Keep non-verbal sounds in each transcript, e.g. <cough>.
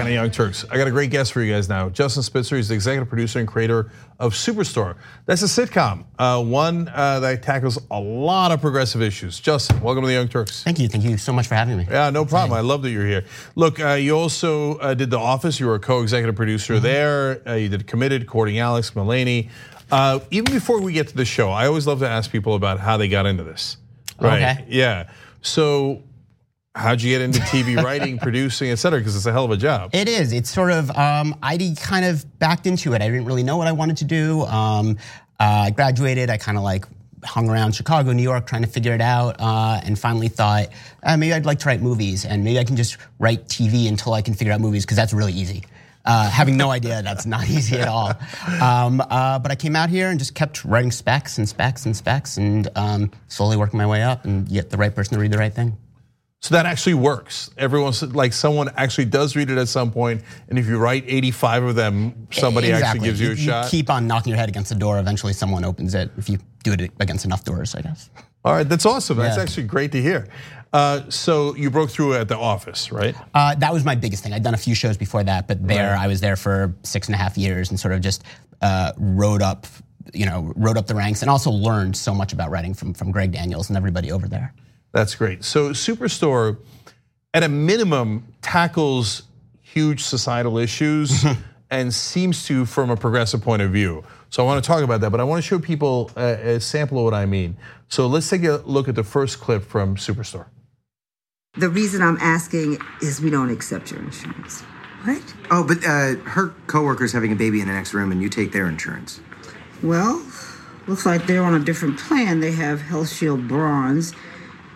on the Young Turks. I got a great guest for you guys now. Justin Spitzer he's the executive producer and creator of Superstore. That's a sitcom, uh, one uh, that tackles a lot of progressive issues. Justin, welcome to the Young Turks. Thank you. Thank you so much for having me. Yeah, no problem. I love that you're here. Look, uh, you also uh, did The Office. You were a co-executive producer mm-hmm. there. Uh, you did Committed, courting Alex Mulaney. Uh, even before we get to the show, I always love to ask people about how they got into this. Right? Okay. Yeah. So How'd you get into TV <laughs> writing, producing, et cetera? Because it's a hell of a job. It is. It's sort of, um, I kind of backed into it. I didn't really know what I wanted to do. Um, uh, I graduated, I kind of like hung around Chicago, New York, trying to figure it out, uh, and finally thought uh, maybe I'd like to write movies, and maybe I can just write TV until I can figure out movies because that's really easy. Uh, having no idea that's not <laughs> easy at all. Um, uh, but I came out here and just kept writing specs and specs and specs, and um, slowly working my way up and get the right person to read the right thing. So that actually works. Everyone's like someone actually does read it at some point, and if you write 85 of them, somebody exactly. actually gives you, you a shot. You keep on knocking your head against the door. Eventually, someone opens it. If you do it against enough doors, I guess. All right, that's awesome. That's yeah. actually great to hear. Uh, so you broke through at the office, right? Uh, that was my biggest thing. I'd done a few shows before that, but there right. I was there for six and a half years and sort of just uh, rode up, you know, rode up the ranks and also learned so much about writing from from Greg Daniels and everybody over there. That's great. So Superstore at a minimum, tackles huge societal issues <laughs> and seems to from a progressive point of view. So I want to talk about that, but I want to show people a, a sample of what I mean. So let's take a look at the first clip from Superstore. The reason I'm asking is we don't accept your insurance. What? Oh, but uh, her coworker's having a baby in the next room, and you take their insurance. Well, looks like they're on a different plan. They have Health Shield Bronze,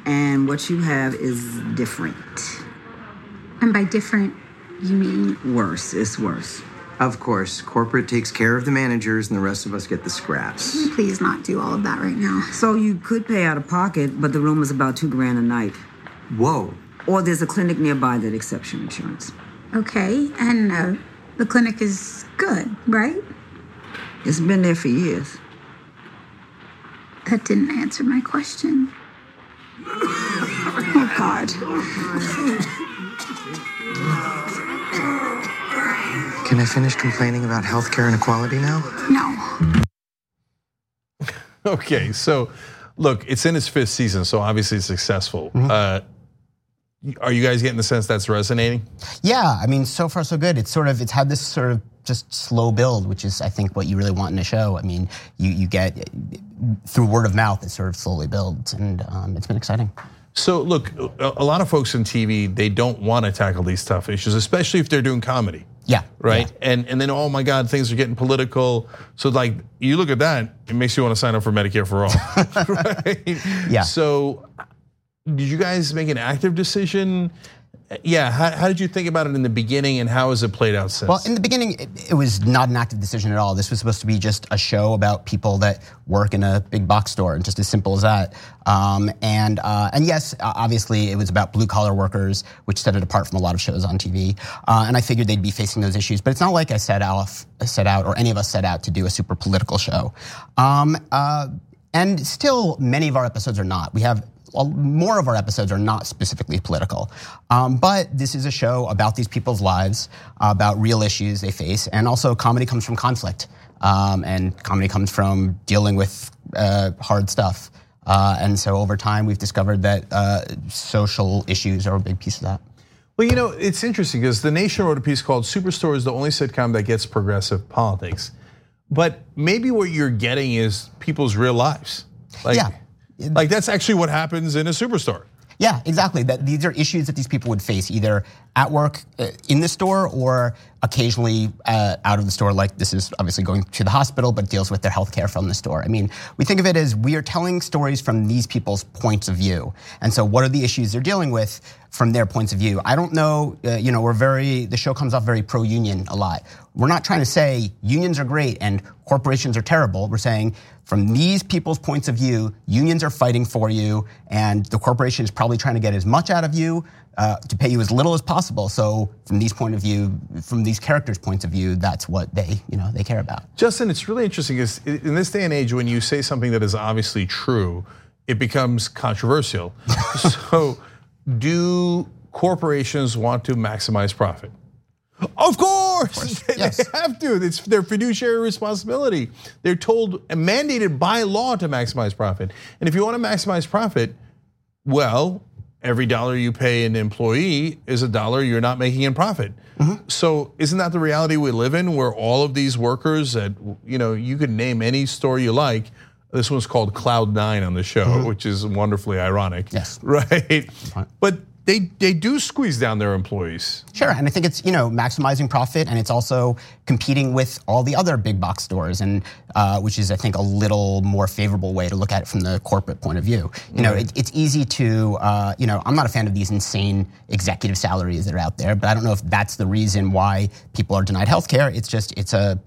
and what you have is different. And by different, you mean? Worse. It's worse. Of course, corporate takes care of the managers and the rest of us get the scraps. Please not do all of that right now. So you could pay out of pocket, but the room is about two grand a night. Whoa. Or there's a clinic nearby that accepts your insurance. Okay, and uh, the clinic is good, right? It's been there for years. That didn't answer my question. Oh, God. Can I finish complaining about healthcare inequality now? No. <laughs> okay, so look, it's in its fifth season, so obviously it's successful. Mm-hmm. Uh, are you guys getting the sense that's resonating? Yeah, I mean, so far so good. It's sort of it's had this sort of just slow build, which is I think what you really want in a show. I mean, you you get through word of mouth, it sort of slowly builds, and um, it's been exciting. So look, a lot of folks in TV they don't want to tackle these tough issues, especially if they're doing comedy. Yeah. Right. Yeah. And and then oh my God, things are getting political. So like you look at that, it makes you want to sign up for Medicare for all. <laughs> <laughs> right? Yeah. So did you guys make an active decision? Yeah, how, how, did you think about it in the beginning and how has it played out since? Well, in the beginning, it, it, was not an active decision at all. This was supposed to be just a show about people that work in a big box store, and just as simple as that. Um, and uh, and yes, obviously, it was about blue collar workers, which set it apart from a lot of shows on TV. Uh, and I figured they'd be facing those issues, but it's not like I set out, set out, or any of us set out to do a super political show. Um, uh, and still, many of our episodes are not. We have more of our episodes are not specifically political. Um, but this is a show about these people's lives, about real issues they face, and also comedy comes from conflict. Um, and comedy comes from dealing with uh, hard stuff. Uh, and so over time, we've discovered that uh, social issues are a big piece of that. Well, you know, it's interesting because The Nation wrote a piece called Superstore is the only sitcom that gets progressive politics. But maybe what you're getting is people's real lives. Like, yeah. Like that's actually what happens in a superstore. Yeah, exactly. That these are issues that these people would face either at work uh, in the store or occasionally uh, out of the store. Like this is obviously going to the hospital, but deals with their health care from the store. I mean, we think of it as we are telling stories from these people's points of view. And so, what are the issues they're dealing with from their points of view? I don't know. Uh, you know, we're very the show comes off very pro union a lot. We're not trying to say unions are great and corporations are terrible. We're saying from these people's points of view, unions are fighting for you, and the corporation is probably trying to get as much out of you uh, to pay you as little as possible. So, from these point of view, from these characters' points of view, that's what they, you know, they care about. Justin, it's really interesting because in this day and age, when you say something that is obviously true, it becomes controversial. <laughs> so, do corporations want to maximize profit? Of course, <laughs> they yes. have to. It's their fiduciary responsibility. They're told and mandated by law to maximize profit. And if you want to maximize profit, well, every dollar you pay an employee is a dollar you're not making in profit. Mm-hmm. So isn't that the reality we live in, where all of these workers that you know you could name any store you like. This one's called Cloud Nine on the show, mm-hmm. which is wonderfully ironic. Yes. <laughs> right. But they they do squeeze down their employees. Sure, and I think it's you know maximizing profit, and it's also competing with all the other big box stores, and uh, which is I think a little more favorable way to look at it from the corporate point of view. You know, it, it's easy to uh, you know I'm not a fan of these insane executive salaries that are out there, but I don't know if that's the reason why people are denied health care. It's just it's a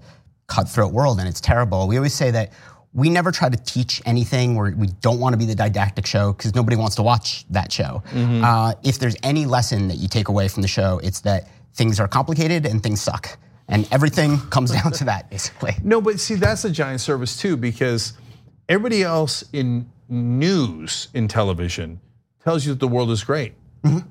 cutthroat world, and it's terrible. We always say that we never try to teach anything. We're, we don't want to be the didactic show because nobody wants to watch that show. Uh, if there's any lesson that you take away from the show, it's that things are complicated and things suck. And everything <laughs> comes down to that, basically. No, but see, that's a giant service too, because everybody else in news in television tells you that the world is great.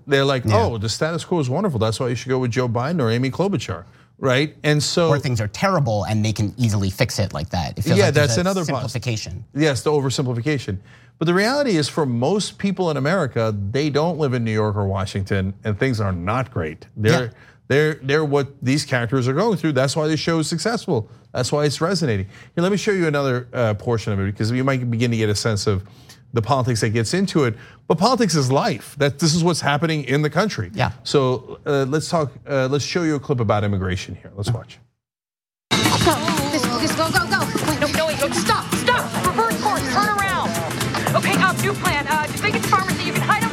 They're like, oh, the status quo is wonderful. That's why you should go with Joe Biden or Amy Klobuchar, right? And so, Or things are terrible and they can easily fix it like that. It feels Yeah, like that's another simplification. yes, the oversimplification. But the reality is, for most people in America, they don't live in New York or Washington, and things are not great. They're Yeah. they're they're what these characters are going through. That's why the show is successful. That's why it's resonating. Here, let me show you another uh, portion of it because you might begin to get a sense of the politics that gets into it. But politics is life. That this is what's happening in the country. Yeah. So uh, let's talk. Uh, let's show you a clip about immigration here. Let's watch. Go. This, this, go, go, go. Wait, No, no, wait, no, stop, stop, reverse course, turn around. Okay, um, new plan, uh, just make it to pharmacy, you can hide them.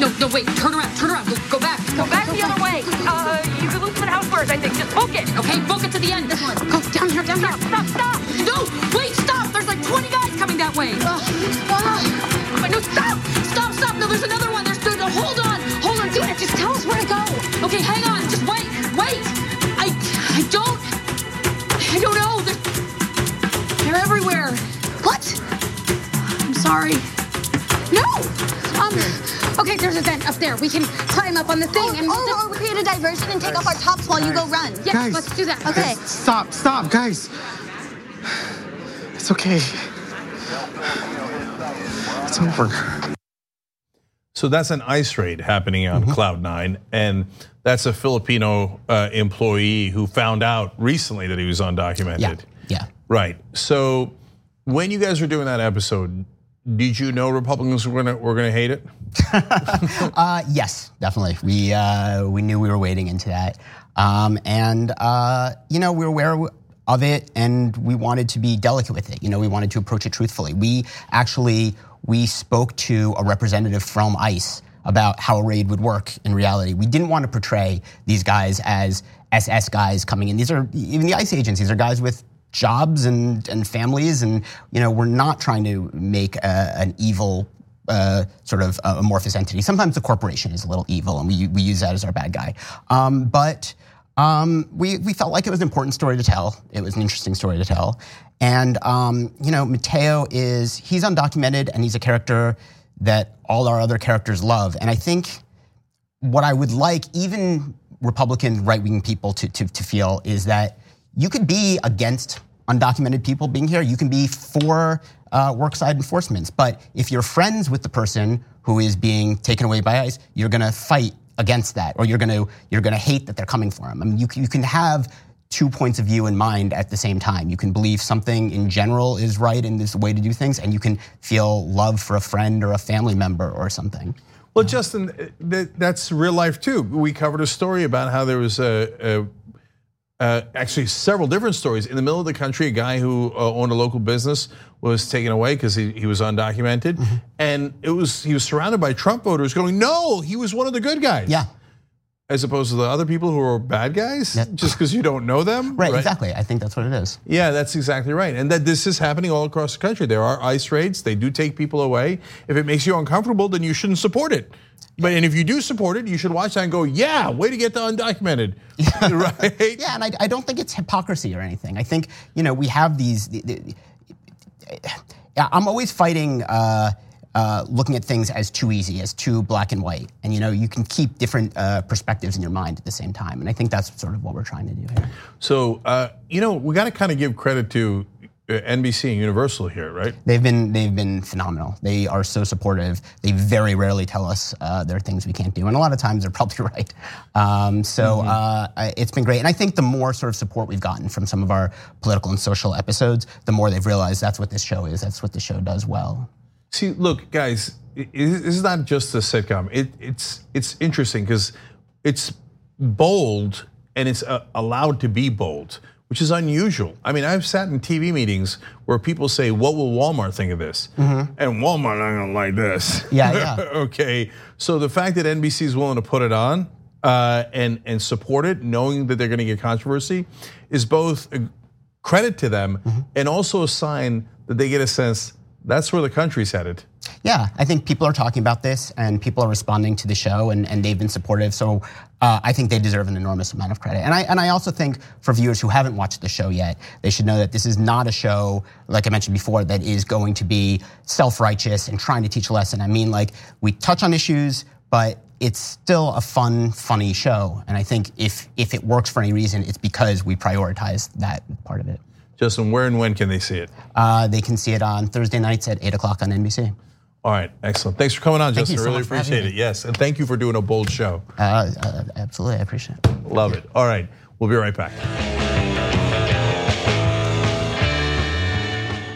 No, no, wait, turn around, turn around, go, go back. Go back the other way. Uh, you can lose them at housewares, I think, just book it. Okay, book it to the end, this one. Go down here, down here. Stop, stop. No, wait, stop, there's like 20 guys coming that way. Wait, no, stop, stop, stop, no, there's another one, there's, there's no, hold on, hold on, dude, just tell us where to go. Okay, hang on, just wait, wait. I, I don't, I don't know, they're, they're everywhere. What? I'm sorry. No. Um. Okay, there's a vent up there. We can climb up on the thing and. Oh, Or, or create a diversion and take off our tops while you go run. Yes, Guys. let's do that. Okay. Stop, stop, guys. It's okay. It's over. So that's an ice raid happening on Cloud Nine, and that's a Filipino uh, employee who found out recently that he was undocumented. Yeah, yeah. Right. So when you guys were doing that episode, did you know Republicans were gonna were gonna hate it? <laughs> Uh, yes, definitely. We uh, we knew we were wading into that, um, and uh, you know we were aware of it, and we wanted to be delicate with it. You know, we wanted to approach it truthfully. We actually we spoke to a representative from ICE about how a raid would work in reality. We didn't want to portray these guys as SS guys coming in. These are even the ICE agents. These are guys with jobs and, and families, and you know we're not trying to make a, an evil uh, sort of uh, amorphous entity. Sometimes the corporation is a little evil, and we we use that as our bad guy. Um, but um, we we felt like it was an important story to tell. It was an interesting story to tell, and um, you know Mateo is he's undocumented and he's a character that all our other characters love, and I think what I would like even Republican right wing people to, to, to feel is that you could be against undocumented people being here. You can be for uh, worksite enforcements. But if you're friends with the person who is being taken away by ICE, you're going to fight against that, or you're going to you're going to hate that they're coming for him. I mean, you you can have two points of view in mind at the same time. You can believe something in general is right and is the way to do things, and you can feel love for a friend or a family member or something. Well, Justin, eh, that, that's real life too. We covered a story about how there was a, a actually several different stories in the middle of the country. A guy who uh, owned a local business was taken away because he, he was undocumented, Mm-hmm. and it was he was surrounded by Trump voters going, "No, he was one of the good guys." Yeah. As opposed to the other people who are bad guys, Yeah. just because you don't know them. Right, exactly. I think that's what it is. Yeah, that's exactly right. And that this is happening all across the country. There are ICE raids, they do take people away. If it makes you uncomfortable, then you shouldn't support it. But and if you do support it, you should watch that and go, yeah, way to get the undocumented. <laughs> <laughs> right? Yeah, and I, I don't think it's hypocrisy or anything. I think you know we have these. The, the, I'm always fighting uh, uh, looking at things as too easy, as too black and white. And you know, you can keep different uh, perspectives in your mind at the same time. And I think that's sort of what we're trying to do here. So, uh, you know, we got to kind of give credit to uh, NBC and Universal here, right? They've been they've been phenomenal. They are so supportive. They very rarely tell us uh, there are things we can't do, and a lot of times they're <laughs> probably right. Um, so Mm-hmm. uh, it's been great, and I think the more sort of support we've gotten from some of our political and social episodes, the more they've realized that's what this show is. That's what the show does well. See, look, guys, this is not just a sitcom. It, it's it's interesting because it's bold and it's uh, allowed to be bold, which is unusual. I mean, I've sat in TV meetings where people say, "What will Walmart think of this?" And Walmart not gonna like this. Yeah, yeah. <laughs> okay, so the fact that NBC is willing to put it on uh, and and support it, knowing that they're going to get controversy, is both a credit to them and also a sign that they get a sense that's where the country's headed. Yeah, I think people are talking about this and people are responding to the show and, and they've been supportive. So uh, I think they deserve an enormous amount of credit. And I, and I also think for viewers who haven't watched the show yet, they should know that this is not a show, like I mentioned before, that is going to be self righteous and trying to teach a lesson. I mean, like, we touch on issues, but it's still a fun, funny show. And I think if, if it works for any reason, it's because we prioritize that part of it. Justin, where and when can they see it? Uh, they can see it on Thursday nights at 8 o'clock on NBC. All right, excellent. Thanks for coming on, Thank Justin. so really much for having appreciate it. me. Yes, and thank you for doing a bold show. Uh, uh, absolutely, I appreciate it. Love it. All right, we'll be right back.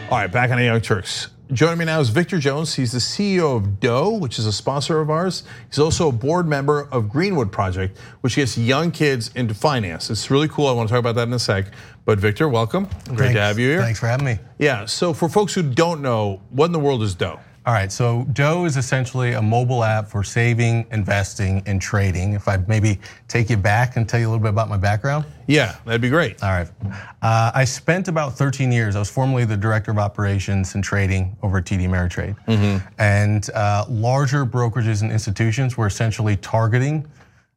All right, back on the Young Turks. Joining me now is Victor Jones. He's the CEO of Dough, which is a sponsor of ours. He's also a board member of Greenwood Project, which gets young kids into finance. It's really cool. I want to talk about that in a sec. But Victor, welcome. Great Thanks. to have you here. Thanks for having me. Yeah. So for folks who don't know, what in the world is Dough? All right, so Dough is essentially a mobile app for saving, investing, and trading. If I maybe take you back and tell you a little bit about my background. Yeah, that'd be great. All right. Uh, I spent about 13 years. I was formerly the director of operations and trading over at TD Ameritrade. And uh, larger brokerages and institutions were essentially targeting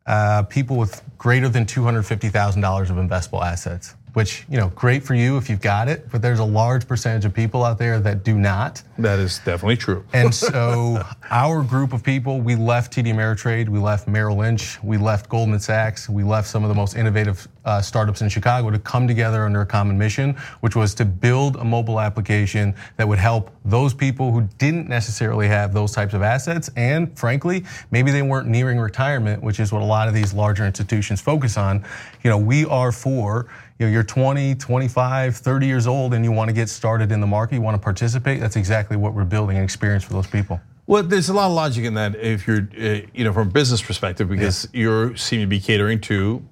uh, people with greater than $250,000 of investable assets. Which you know, great for you if you've got it, but there's a large percentage of people out there that do not. That is definitely true. And <laughs> so our group of people, we left TD Ameritrade, we left Merrill Lynch, we left Goldman Sachs, we left some of the most innovative uh, startups in Chicago to come together under a common mission, which was to build a mobile application that would help those people who didn't necessarily have those types of assets. And frankly, maybe they weren't nearing retirement, which is what a lot of these larger institutions focus on. You know, we are for you know, you're 20, 25, 30 years old and you want to get started in the market, you want to participate, that's exactly what we're building an experience for those people. Well, there's a lot of logic in that if you're, uh, you know, from a business perspective, because you're seem to be catering to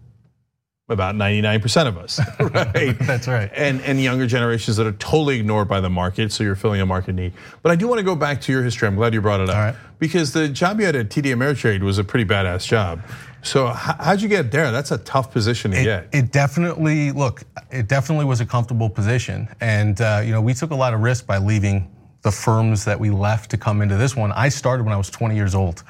about 99% of us, <laughs> <laughs> right? That's right. And and younger generations that are totally ignored by the market, so you're filling a market need. But I do want to go back to your history. I'm glad you brought it up. Right. Because the job you had at TD Ameritrade was a pretty badass job. So how'd you get there? That's a tough position to It, get. it definitely look. It definitely was a comfortable position, and uh, you know we took a lot of risk by leaving the firms that we left to come into this one. I started when I was 20 years old.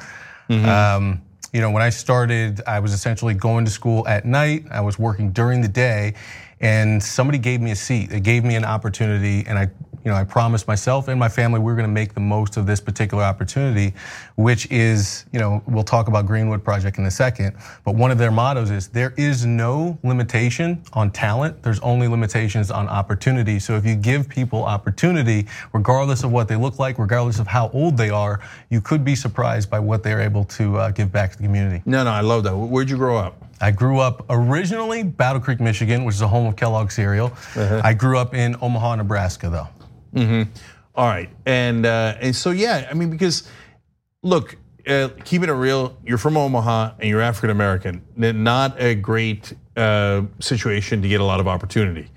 Um, you know, when I started, I was essentially going to school at night. I was working during the day, and somebody gave me a seat. They gave me an opportunity, and I, you know, I promised myself and my family we're going to make the most of this particular opportunity, which is, you know, we'll talk about Greenwood Project in a second. But one of their mottos is there is no limitation on talent. There's only limitations on opportunity. So if you give people opportunity, regardless of what they look like, regardless of how old they are, you could be surprised by what they're able to uh, give back to the community. no, no, I love that. Where'd you grow up? I grew up originally Battle Creek, Michigan, which is the home of Kellogg cereal. I grew up in Omaha, Nebraska, though. All right, and uh, and so yeah, I mean because look, uh, keeping it real, you're from Omaha and you're African American. Not a great uh, situation to get a lot of opportunity.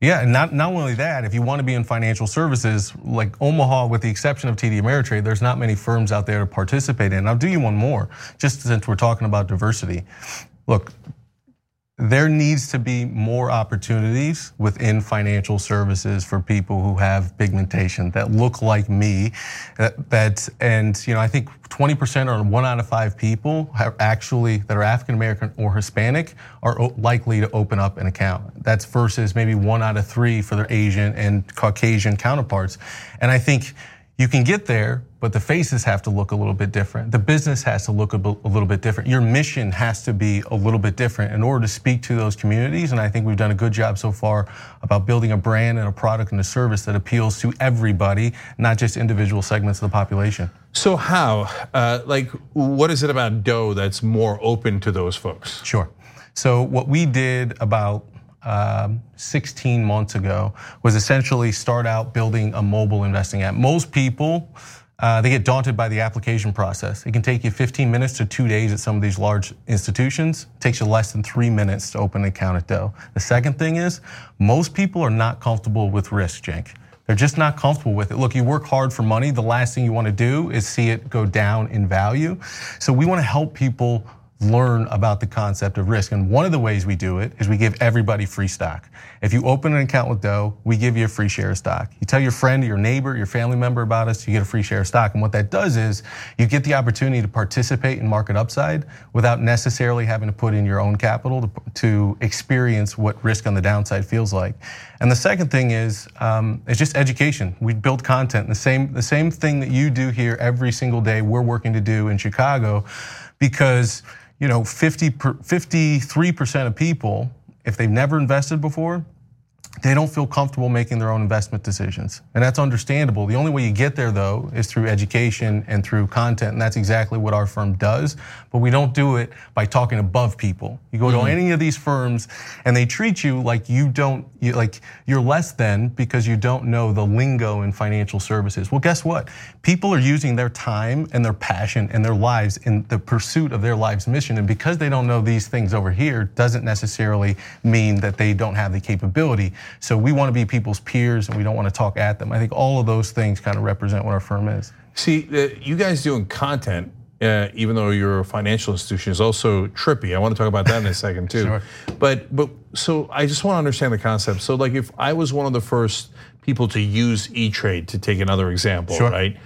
Yeah, and not, not only that, if you want to be in financial services, like Omaha, with the exception of TD Ameritrade, there's not many firms out there to participate in. I'll do you one more, just since we're talking about diversity. Look, there needs to be more opportunities within financial services for people who have pigmentation that look like me. That, and you know, I think 20% or one out of five people actually that are African American or Hispanic are likely to open up an account. That's versus maybe one out of three for their Asian and Caucasian counterparts. And I think You can get there, but the faces have to look a little bit different. The business has to look a, a little bit different. Your mission has to be a little bit different in order to speak to those communities. And I think we've done a good job so far about building a brand and a product and a service that appeals to everybody, not just individual segments of the population. So how, uh, like, what is it about Dough that's more open to those folks? Sure. So what we did about um, 16 months ago was essentially start out building a mobile investing app. Most people, uh, they get daunted by the application process. It can take you 15 minutes to two days at some of these large institutions. It takes you less than three minutes to open an account at Dough. The second thing is, most people are not comfortable with risk, Cenk. They're just not comfortable with it. Look, you work hard for money. The last thing you want to do is see it go down in value. So we want to help people learn about the concept of risk. And one of the ways we do it is we give everybody free stock. If you open an account with Dough, we give you a free share of stock. You tell your friend, your neighbor, your family member about us, you get a free share of stock. And what that does is you get the opportunity to participate in market upside without necessarily having to put in your own capital to, to experience what risk on the downside feels like. And the second thing is um, it's just education. We build content. The same the same thing that you do here every single day. We're working to do in Chicago because you know, 50 53% of people, if they've never invested before, they don't feel comfortable making their own investment decisions. And that's understandable. The only way you get there, though, is through education and through content. And that's exactly what our firm does. But we don't do it by talking above people. You go mm-hmm. to any of these firms and they treat you like you don't, you, like you're less than because you don't know the lingo in financial services. Well, guess what? People are using their time and their passion and their lives in the pursuit of their life's mission. And because they don't know these things over here, doesn't necessarily mean that they don't have the capability. So we want to be people's peers and we don't want to talk at them. I think all of those things kind of represent what our firm is. See, uh, you guys doing content, uh, even though you're a financial institution, is also trippy. I want to talk about that in a second too. Sure. But but so I just want to understand the concept. So like if I was one of the first people to use E-Trade to take another example, sure. right?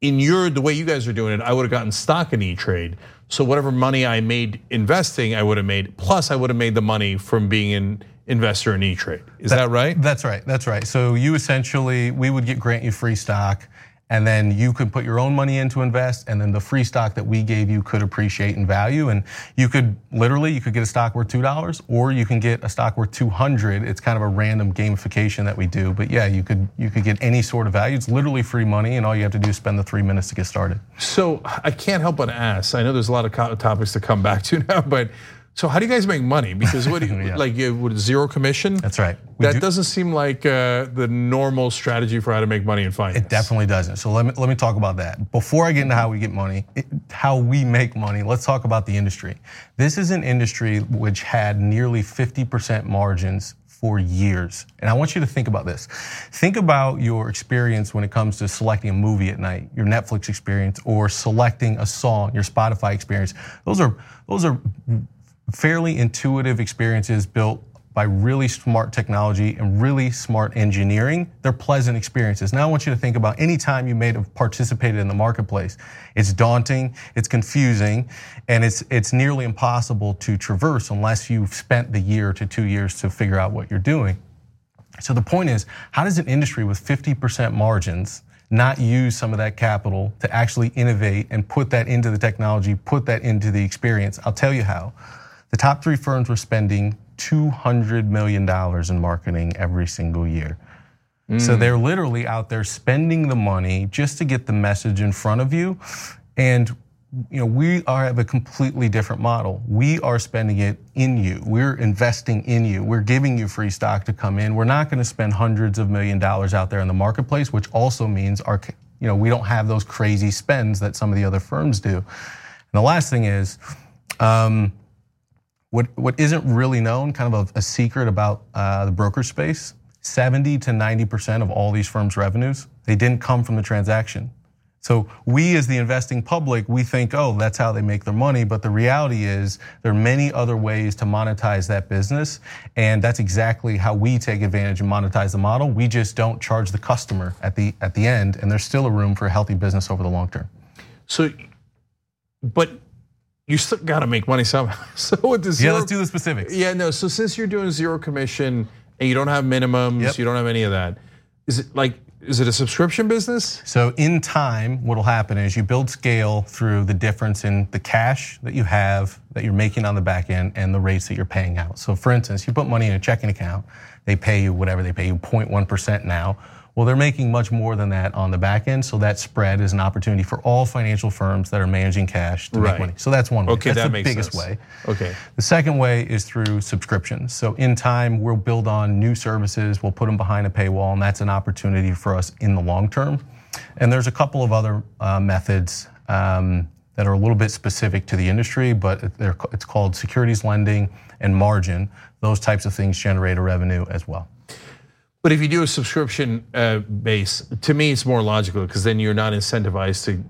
In your the way you guys are doing it, I would have gotten stock in E-Trade. So whatever money I made investing, I would have made. Plus, I would have made the money from being in investor in E-Trade. Is that, that, right? That's right. That's right. So you essentially, we would get grant you free stock, and then you could put your own money in to invest, and then the free stock that we gave you could appreciate in value. And you could literally, you could get a stock worth two dollars, or you can get a stock worth two hundred. It's kind of a random gamification that we do. But yeah, you could you could get any sort of value. It's literally free money, and all you have to do is spend the three minutes to get started. So I can't help but ask. I know there's a lot of topics to come back to <laughs> now, but so how do you guys make money? Because what <laughs> you, yeah. like you with zero commission? That's right. We that do. doesn't seem like uh, the normal strategy for how to make money in finance. It definitely doesn't. So let me let me talk about that. Before I get into how we get money, it, how we make money, let's talk about the industry. This is an industry which had nearly 50% margins for years. And I want you to think about this. Think about your experience when it comes to selecting a movie at night, your Netflix experience, or selecting a song, your Spotify experience. Those are those are fairly intuitive experiences built by really smart technology and really smart engineering. They're pleasant experiences. Now I want you to think about any time you may have participated in the marketplace. It's daunting, it's confusing, and it's it's nearly impossible to traverse unless you've spent the year to two years to figure out what you're doing. So the point is, how does an industry with 50% margins not use some of that capital to actually innovate and put that into the technology, put that into the experience? I'll tell you how. The top three firms were spending $200 million in marketing every single year. Mm. So they're literally out there spending the money just to get the message in front of you. And you know, we are have a completely different model. We are spending it in you. We're investing in you. We're giving you free stock to come in. We're not going to spend hundreds of million dollars out there in the marketplace, which also means our, you know, we don't have those crazy spends that some of the other firms do. And the last thing is, um, what, what isn't really known, kind of a, a secret about uh, the broker space, 70 to 90% of all these firms' revenues, they didn't come from the transaction. So we as the investing public, we think, oh, that's how they make their money. But the reality is there are many other ways to monetize that business. And that's exactly how we take advantage and monetize the model. We just don't charge the customer at the at the end. And there's still a room for a healthy business over the long term. So, but you still got to make money somehow. <laughs> So with zero, yeah, let's do the specifics. Yeah, no. So since you're doing zero commission and you don't have minimums, yep. you don't have any of that, is it like is it a subscription business? So in time, what will happen is you build scale through the difference in the cash that you have that you're making on the back end and the rates that you're paying out. So for instance, you put money in a checking account, they pay you whatever they pay you 0.1% now. Well, they're making much more than that on the back end, so that spread is an opportunity for all financial firms that are managing cash to Right. make money. So that's one way. Okay, that's that the makes biggest sense. way. Okay. The second way is through subscriptions. So in time, we'll build on new services, we'll put them behind a paywall, and that's an opportunity for us in the long term. And there's a couple of other uh, methods um, that are a little bit specific to the industry, but they're, it's called securities lending and margin. Those types of things generate a revenue as well. But if you do a subscription uh, base, to me it's more logical because then you're not incentivized to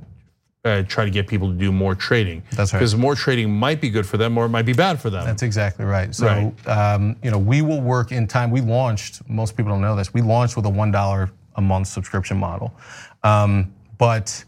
uh, try to get people to do more trading. That's right. Because more trading might be good for them or it might be bad for them. That's exactly right. So, Right. Um, you know, we will work in time. We launched. Most people don't know this. We launched with a one dollar a month subscription model, um, but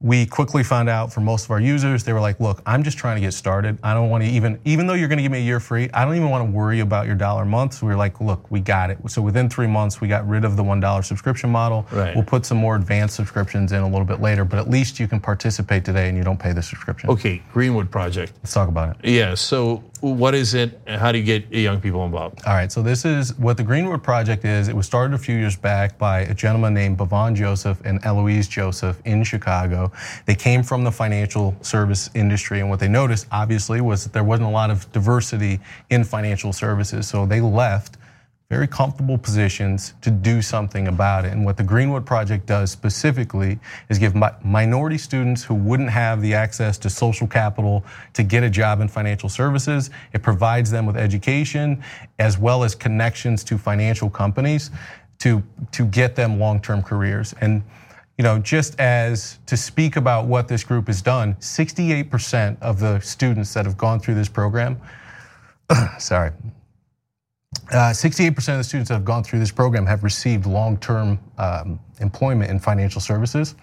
we quickly found out for most of our users, they were like, "Look, I'm just trying to get started. I don't want to even, even though you're going to give me a year free, I don't even want to worry about your dollar a month." So we were like, "Look, we got it." So within three months, we got rid of the one dollar subscription model. Right. We'll put some more advanced subscriptions in a little bit later, but at least you can participate today and you don't pay the subscription. Okay, Greenwood Project. Let's talk about it. Yeah, so what is it? and How do you get young people involved? All right, so this is what the Greenwood Project is. It was started a few years back by a gentleman named Bavon Joseph and Eloise Joseph in Chicago. They came from the financial service industry, and what they noticed, obviously, was that there wasn't a lot of diversity in financial services. So they left very comfortable positions to do something about it. And what the Greenwood Project does specifically is give minority students who wouldn't have the access to social capital to get a job in financial services, it provides them with education as well as connections to financial companies to, to get them long-term careers. And you know, just as to speak about what this group has done, 68% of the students that have gone through this program, <coughs> sorry, 68% of the students that have gone through this program have received long-term um, employment in financial services.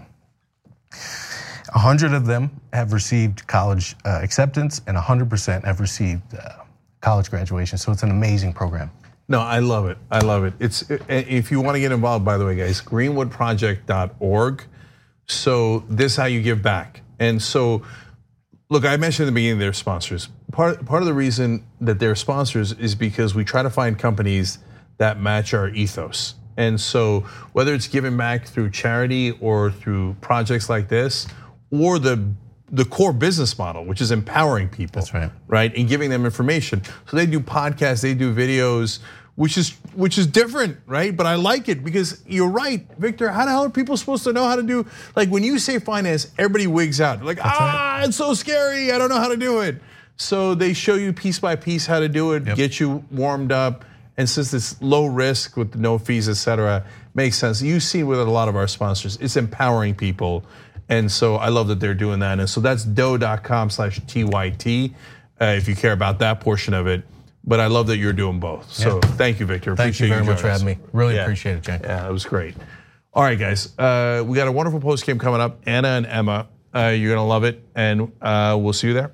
100 of them have received college uh, acceptance, and 100% have received uh, college graduation. So it's an amazing program. No, I love it. I love it. It's if you want to get involved, by the way, guys, greenwoodproject.org. So this is how you give back. And so, look, I mentioned in the beginning they're sponsors. Part part of the reason that they're sponsors is because we try to find companies that match our ethos. And so, whether it's giving back through charity or through projects like this, or the the core business model, which is empowering people. That's right. Right, and giving them information. So they do podcasts, they do videos, which is which is different, right? But I like it because you're right, Victor. How the hell are people supposed to know how to do? Like when you say finance, everybody wigs out. Like ah, it's so scary. I don't know how to do it. So they show you piece by piece how to do it, get you warmed up. And since it's low risk with no fees, et cetera, makes sense. You see with a lot of our sponsors, it's empowering people. And so I love that they're doing that. And so that's dough.com slash TYT uh, if you care about that portion of it. But I love that you're doing both. So Yeah. thank you, Victor. Appreciate it. Thank you very much for us. having me. Really Yeah. appreciate it, Jay. Yeah, that was great. All right, guys. Uh, we got a wonderful post game coming up. Ana and Emma, uh, you're going to love it. And uh, we'll see you there.